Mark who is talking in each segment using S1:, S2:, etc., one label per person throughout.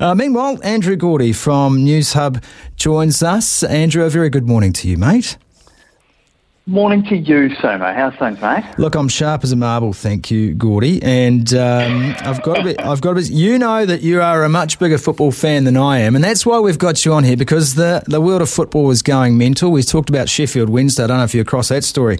S1: Uh, meanwhile, Andrew Gourdie from Newshub joins us. Andrew, a very good morning to you, mate.
S2: Morning to you, Sumo. How's things, mate?
S1: Look, I'm sharp as a marble, thank you, Gourdie. And um, I've got a bit. I've got a bit. You know that you are a much bigger football fan than I am, and that's why we've got you on here because the the world of football is going mental. We talked about Sheffield Wednesday. I don't know if you across that story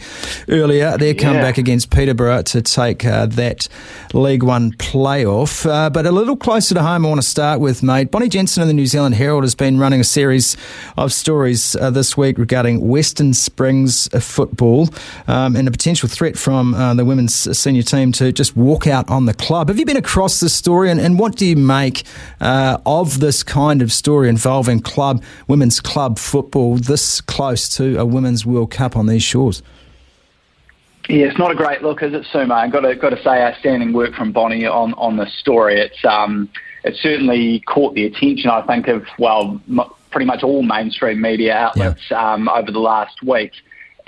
S1: earlier. Their yeah. comeback against Peterborough to take uh, that League One playoff. Uh, but a little closer to home, I want to start with, mate. Bonnie Jensen of the New Zealand Herald has been running a series of stories uh, this week regarding Western Springs football um, and a potential threat from uh, the women's senior team to just walk out on the club. Have you been across this story, and, and what do you make uh, of this kind of story involving club women's club football this close to a women's World Cup on these shores?
S2: Yeah, it's not a great look, is it, Sumo? I've got to got to say, outstanding work from Bonnie on on this story. It's um, it certainly caught the attention, I think, of well, m- pretty much all mainstream media outlets yeah. um, over the last week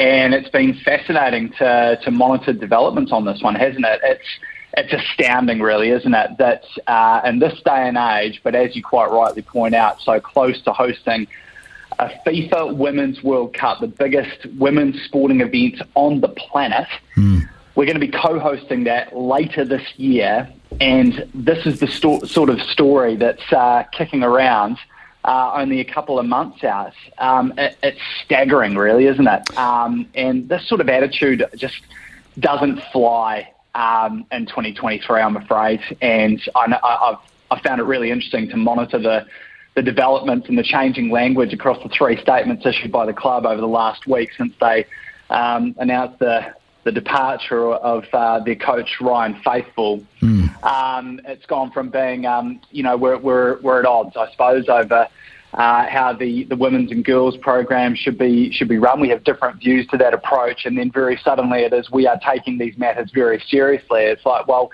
S2: and it's been fascinating to to monitor developments on this one, hasn't it? It's it's astounding, really, isn't it? That uh, in this day and age, but as you quite rightly point out, so close to hosting a FIFA Women's World Cup, the biggest women's sporting event on the planet. Mm. We're going to be co-hosting that later this year, and this is the sto- sort of story that's uh, kicking around uh, only a couple of months out. Um, it, it's staggering, really, isn't it? Um, and this sort of attitude just doesn't fly um, in 2023, I'm afraid. And I, I've, I found it really interesting to monitor the the developments and the changing language across the three statements issued by the club over the last week since they um, announced the the departure of uh, their coach Ryan Faithful. Mm. Um, it's gone from being, um, you know, we're, we're, we're at odds, I suppose, over uh, how the, the women's and girls program should be should be run. We have different views to that approach, and then very suddenly it is we are taking these matters very seriously. It's like, well,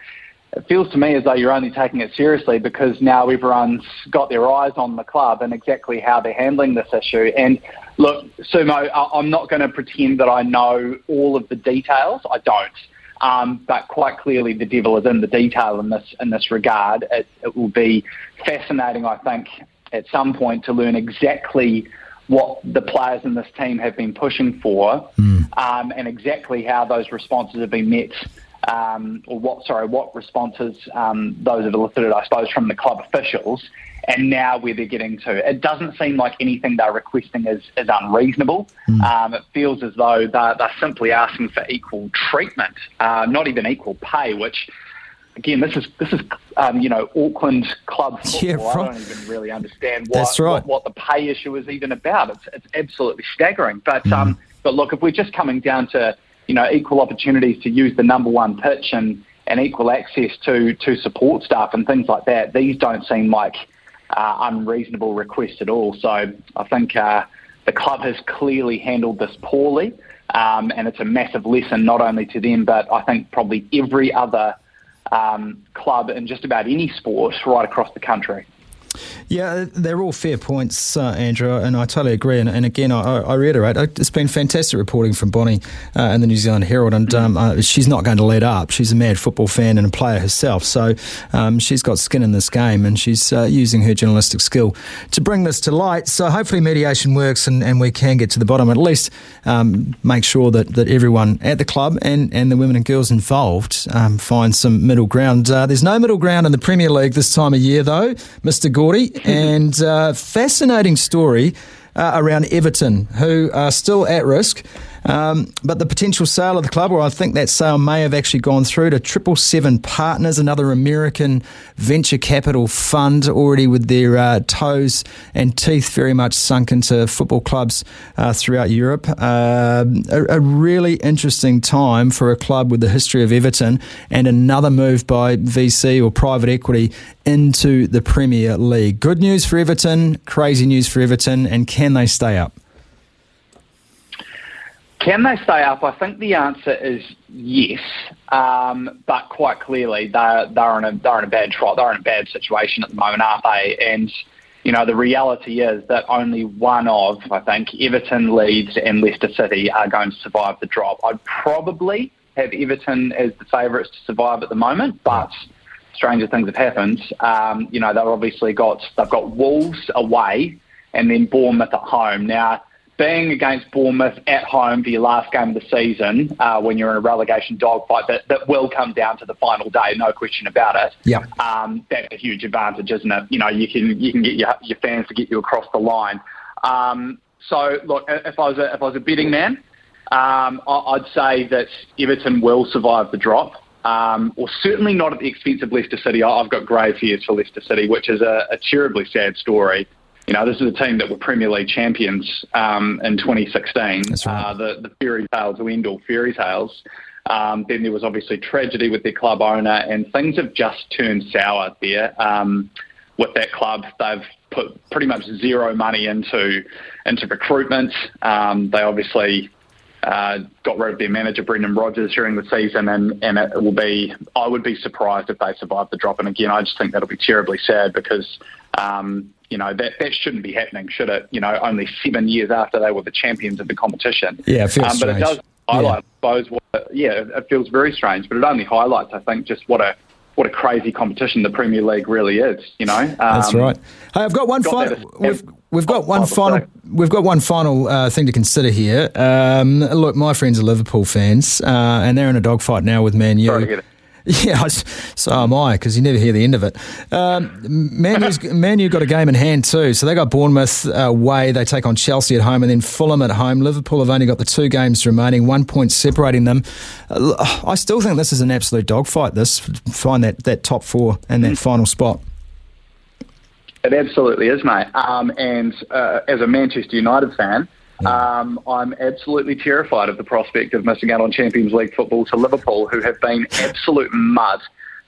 S2: it feels to me as though you're only taking it seriously because now everyone's got their eyes on the club and exactly how they're handling this issue. And look, Sumo, I'm not going to pretend that I know all of the details. I don't. Um, but quite clearly, the devil is in the detail in this in this regard. It, it will be fascinating, I think, at some point to learn exactly what the players in this team have been pushing for, mm. um, and exactly how those responses have been met um, or what, sorry, what responses um, those have elicited, I suppose, from the club officials, and now where they're getting to. It doesn't seem like anything they're requesting is, is unreasonable. Mm. Um, it feels as though they're, they're simply asking for equal treatment, uh, not even equal pay, which again, this is this is um, you know Auckland club football. Yeah, right. I don't even really understand what, right. what, what the pay issue is even about. It's it's absolutely staggering. But mm. um, but look, if we're just coming down to you know, equal opportunities to use the number one pitch and, and equal access to, to support staff and things like that, these don't seem like uh, unreasonable requests at all. So I think uh, the club has clearly handled this poorly, um, and it's a massive lesson not only to them, but I think probably every other um, club in just about any sport right across the country.
S1: Yeah, they're all fair points, uh, Andrew, and I totally agree. And, and again, I, I, reiterate, it's been fantastic reporting from Bonnie uh, and the New Zealand Herald, and um, uh, she's not going to let up. She's a mad football fan and a player herself, so um, she's got skin in this game, and she's uh, using her journalistic skill to bring this to light. So hopefully, mediation works, and, and we can get to the bottom. At least um, make sure that, that everyone at the club and, and the women and girls involved um, find some middle ground. Uh, there's no middle ground in the Premier League this time of year, though, Mr. And uh, fascinating story uh, around Everton, who are still at risk Um, but the potential sale of the club, or I think that sale may have actually gone through to Triple Seven Partners, another American venture capital fund, already with their uh, toes and teeth very much sunk into football clubs uh, throughout Europe. Uh, a, a, really interesting time for a club with the history of Everton and another move by VC or private equity into the Premier League. Good news for Everton, crazy news for Everton, and can they stay up?
S2: Can they stay up? I think the answer is yes, um, but quite clearly they're they're in a they're in a bad trot. They're in a bad situation at the moment, aren't they? And you know the reality is that only one of I think Everton, Leeds, and Leicester City are going to survive the drop. I'd probably have Everton as the favourites to survive at the moment, but stranger things have happened. Um, you know they've obviously got they've got Wolves away and then Bournemouth at home now being against Bournemouth at home for your last game of the season, uh, when you're in a relegation dogfight, that, that will come down to the final day, no question about it.
S1: Yeah.
S2: Um, that's a huge advantage, isn't it? You know, you can you can get your, your fans to get you across the line. Um, so look, if I was a, if I was a betting man, um, I'd say that Everton will survive the drop. Um, or certainly not at the expense of Leicester City. I've got grave fears for Leicester City, which is a, a terribly sad story you know, this is a team that were Premier League champions um, in 2016.
S1: That's right.
S2: Uh, the, the fairy tales will end all fairy tales. Um, then there was obviously tragedy with their club owner, and things have just turned sour there um, with that club. They've put pretty much zero money into into recruitment. Um, they obviously got rid of their manager Brendan Rodgers during the season, and, and it will be. I would be surprised if they survive the drop. And again, I just think that'll be terribly sad because um, you know that that shouldn't be happening, should it? You know, only seven years after they were the champions of the competition.
S1: Yeah, it feels
S2: um, but
S1: strange.
S2: it does highlight, yeah. I suppose. What, yeah, it feels very strange, but it only highlights, I think, just what a what a crazy competition the Premier League really is. You know, um,
S1: that's right. Hey, I've got one got final. We've, we've got one final. We've got one final uh, thing to consider here. Um, look, my friends are Liverpool fans, uh, and they're in a dogfight now with Man U. Yeah, so am I, because you never hear the end of it. Um, Man, U got a game in hand too. So they got Bournemouth away. They take on Chelsea at home and then Fulham at home. Liverpool have only got the two games remaining, one point separating them. Uh, I still think this is an absolute dogfight, this. Find that, that top four and that mm. final spot.
S2: It absolutely is, mate. Um, and uh, as a Manchester United fan, um, I'm absolutely terrified of the prospect of missing out on Champions League football to Liverpool, who have been absolute mud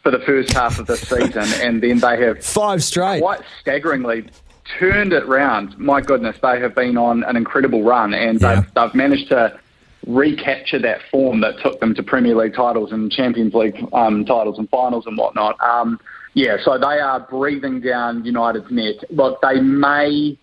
S2: for the first half of this season, and then they have
S1: five straight,
S2: quite staggeringly turned it round. My goodness, they have been on an incredible run, and yeah. they've, they've managed to recapture that form that took them to Premier League titles and Champions League um, titles and finals and whatnot. Um, yeah, so they are breathing down United's neck. Look, they may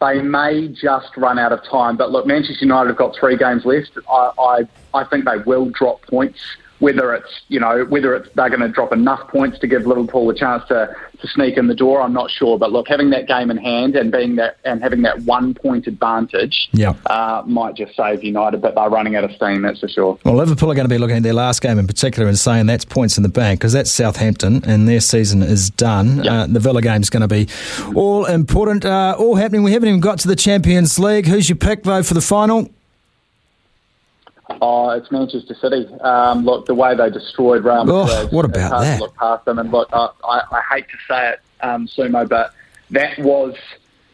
S2: they may just run out of time. But look, Manchester United have got three games left. I, I, I think they will drop points whether it's you know whether it's they're going to drop enough points to give Liverpool a chance to, to sneak in the door, I'm not sure. But look, having that game in hand and being that and having that one point advantage,
S1: yeah.
S2: uh, might just save United. But they're running out of steam, that's for sure.
S1: Well, Liverpool are going to be looking at their last game in particular and saying that's points in the bank because that's Southampton and their season is done. Uh, the Villa game is going to be all important, uh, all happening. We haven't even got to the Champions League. Who's your pick though for the final?
S2: Oh, it's Manchester City. Um, look, the way they destroyed Real Madrid.
S1: Oh, what about that?
S2: look past them, and look, I, I, I hate to say it, um, Sumo, but that was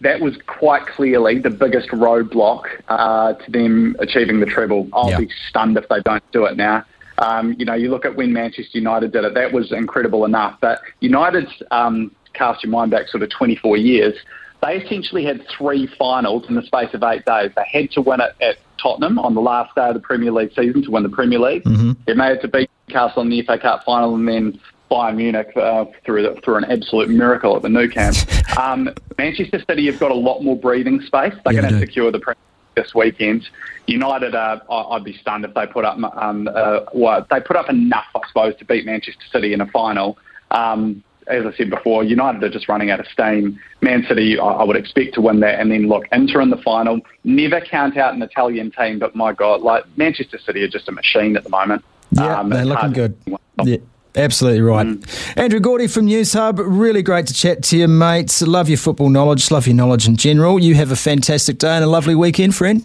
S2: that was quite clearly the biggest roadblock uh, to them achieving the treble. I'll be stunned if they don't do it now. Um, you know, you look at when Manchester United did it, that was incredible enough. But United's um, cast your mind back sort of 24 years. They essentially had three finals in the space of eight days. They had to win it at Tottenham on the last day of the Premier League season to win the Premier League.
S1: Mm-hmm.
S2: They made it to beat Newcastle in the FA Cup final and then Bayern Munich uh, through the, through an absolute miracle at the Nou Camp. um, Manchester City have got a lot more breathing space. They're yeah, going to secure the Premier this weekend. United, uh, I'd be stunned if they put up um, uh, well, they put up enough, I suppose, to beat Manchester City in a final. Um, as I said before, United are just running out of steam. Man City, I, would expect to win that. And then look, Inter in the final. Never count out an Italian team, but my God, like Manchester City are just a machine at the moment.
S1: Yeah, um, they're looking good. Yeah. Absolutely right. Mm. Andrew Gourdie from Newshub, really great to chat to you, mate. Love your football knowledge, love your knowledge in general. You have a fantastic day and a lovely weekend, friend.